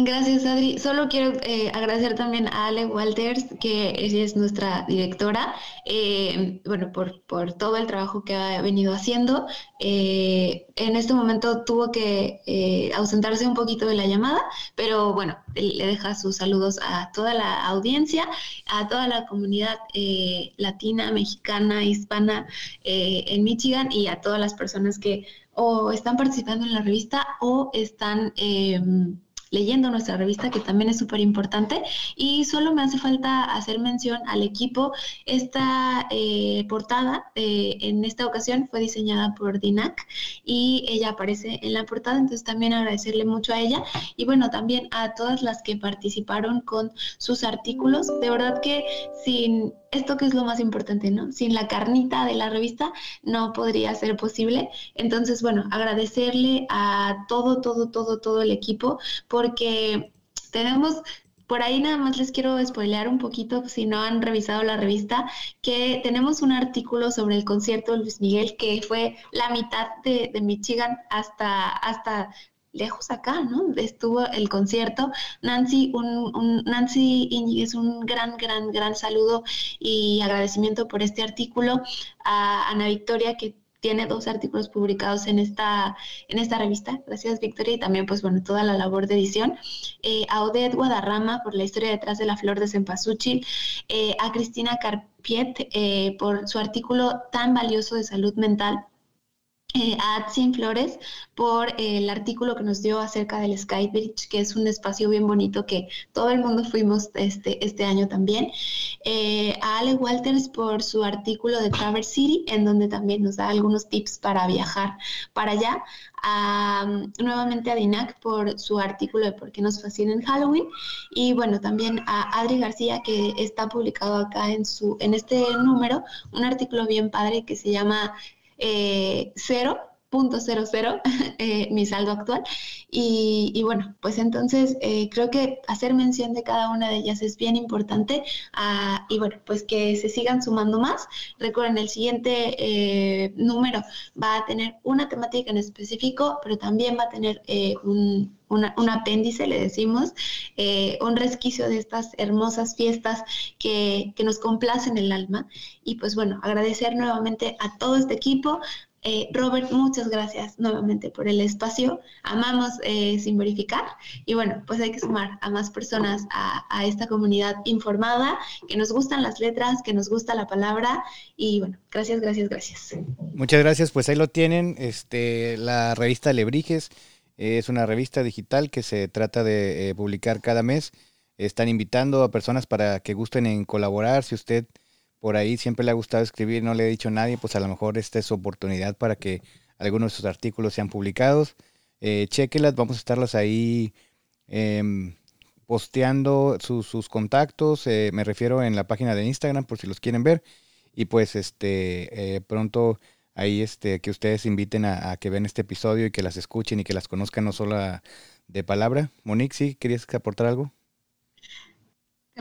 Gracias, Adri. Solo quiero eh, agradecer también a Ale Walters, que ella es nuestra directora, eh, bueno, por, por, todo el trabajo que ha venido haciendo. Eh, en este momento tuvo que ausentarse un poquito de la llamada, pero bueno, le deja sus saludos a toda la audiencia, a toda la comunidad latina, mexicana, hispana en Michigan y a todas las personas que o están participando en la revista o están leyendo nuestra revista, que también es súper importante. Y solo me hace falta hacer mención al equipo. Esta eh, portada eh, en esta ocasión fue diseñada por Dinac y ella aparece en la portada, entonces también agradecerle mucho a ella y bueno, también a todas las que participaron con sus artículos. De verdad que sin esto que es lo más importante, ¿no? Sin la carnita de la revista no podría ser posible. Entonces, bueno, agradecerle a todo, todo, todo, todo el equipo porque tenemos por ahí nada más les quiero spoilear un poquito, si no han revisado la revista, que tenemos un artículo sobre el concierto de Luis Miguel que fue la mitad de, de Michigan hasta, hasta lejos acá, ¿no? Estuvo el concierto. Nancy, un, un Nancy es un gran, gran, gran saludo y agradecimiento por este artículo. A Ana Victoria, que tiene dos artículos publicados en esta, en esta revista. Gracias, Victoria, y también, pues bueno, toda la labor de edición. Eh, a Odette Guadarrama por la historia detrás de la flor de cempasúchil. Eh, a Cristina Carpiet eh, por su artículo tan valioso de salud mental eh, a Atsin Flores por el artículo que nos dio acerca del Skybridge, que es un espacio bien bonito que todo el mundo fuimos este, este año también. Eh, a Ale Walters por su artículo de Traverse City, en donde también nos da algunos tips para viajar para allá. nuevamente a Dinac por su artículo de por qué nos fascina en Halloween. Y bueno, también a Adri García, que está publicado acá en, su, en este número, un artículo bien padre que se llama eh, 0.00 eh, mi saldo actual. Y, bueno, pues entonces eh, creo que hacer mención de cada una de ellas es bien importante. Ah, y bueno, pues que se sigan sumando más. Recuerden, el siguiente eh, número va a tener una temática en específico, pero también va a tener un, un apéndice, le decimos, un resquicio de estas hermosas fiestas que, que, nos complacen el alma. Y pues bueno, agradecer nuevamente a todo este equipo, eh, Robert, muchas gracias nuevamente por el espacio. Amamos eh, sin verificar y bueno, pues hay que sumar a más personas a, esta comunidad informada, que nos gustan las letras, que nos gusta la palabra y bueno, gracias, gracias, gracias. Muchas gracias, pues ahí lo tienen, este, la revista Lebrijes es una revista digital que se trata de eh, publicar cada mes. Están invitando a personas para que gusten en colaborar. Si usted por ahí siempre le ha gustado escribir, no le he dicho a nadie, pues a lo mejor esta es su oportunidad para que algunos de sus artículos sean publicados. Eh, chequelas, vamos a estarlas ahí em, posteando sus contactos, eh, me refiero en la página de Instagram por si los quieren ver. Y pues este eh, pronto ahí este que ustedes inviten a, que vean este episodio y que las escuchen y que las conozcan no solo de palabra. Monique, ¿sí? ¿Querías aportar algo?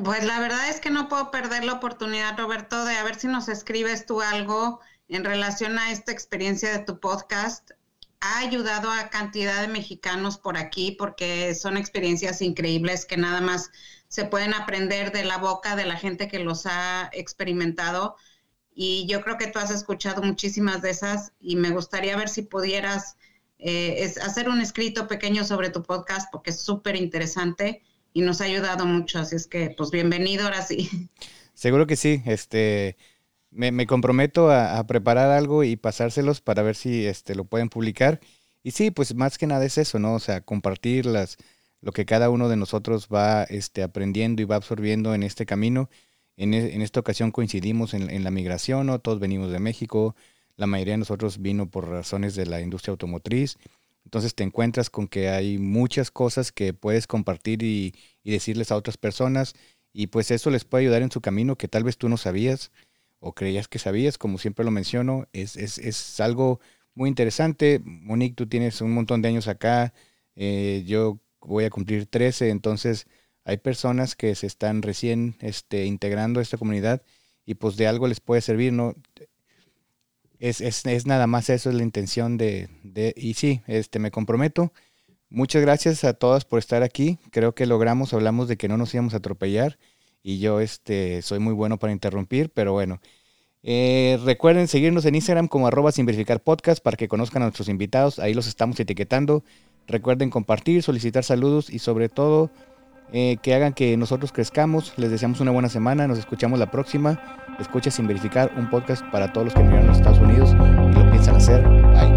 Pues la verdad es que no puedo perder la oportunidad, Roberto, de a ver si nos escribes tú algo en relación a esta experiencia de tu podcast. Ha ayudado a cantidad de mexicanos por aquí porque son experiencias increíbles que nada más se pueden aprender de la boca de la gente que los ha experimentado. Y yo creo que tú has escuchado muchísimas de esas y me gustaría ver si pudieras eh, hacer un escrito pequeño sobre tu podcast porque es súper interesante y nos ha ayudado mucho, así es que pues bienvenido ahora sí. Seguro que sí, este me, comprometo a, preparar algo y pasárselos para ver si este lo pueden publicar. Y sí, pues más que nada es eso, ¿no? O sea, compartir las, lo que cada uno de nosotros va este, aprendiendo y va absorbiendo en este camino. En, e, en esta ocasión coincidimos en, en, la migración, ¿no? Todos venimos de México, la mayoría de nosotros vino por razones de la industria automotriz entonces te encuentras con que hay muchas cosas que puedes compartir y, decirles a otras personas y pues eso les puede ayudar en su camino que tal vez tú no sabías o creías que sabías, como siempre lo menciono, es, es, es algo muy interesante. Monique, tú tienes un montón de años acá, eh, yo voy a cumplir 13, entonces hay personas que se están recién este, integrando a esta comunidad y pues de algo les puede servir, ¿no? Es, es, es, nada más eso, es la intención de, de, y sí, este, me comprometo. Muchas gracias a todas por estar aquí. Creo que logramos, hablamos de que no nos íbamos a atropellar y yo este, soy muy bueno para interrumpir, pero bueno. Eh, recuerden seguirnos en Instagram como arroba sin verificar podcast para que conozcan a nuestros invitados. Ahí los estamos etiquetando. Recuerden compartir, solicitar saludos y sobre todo eh, que hagan que nosotros crezcamos. Les deseamos una buena semana. Nos escuchamos la próxima. Escucha sin verificar un podcast para todos los que viven en los Estados Unidos y lo piensan hacer. Bye.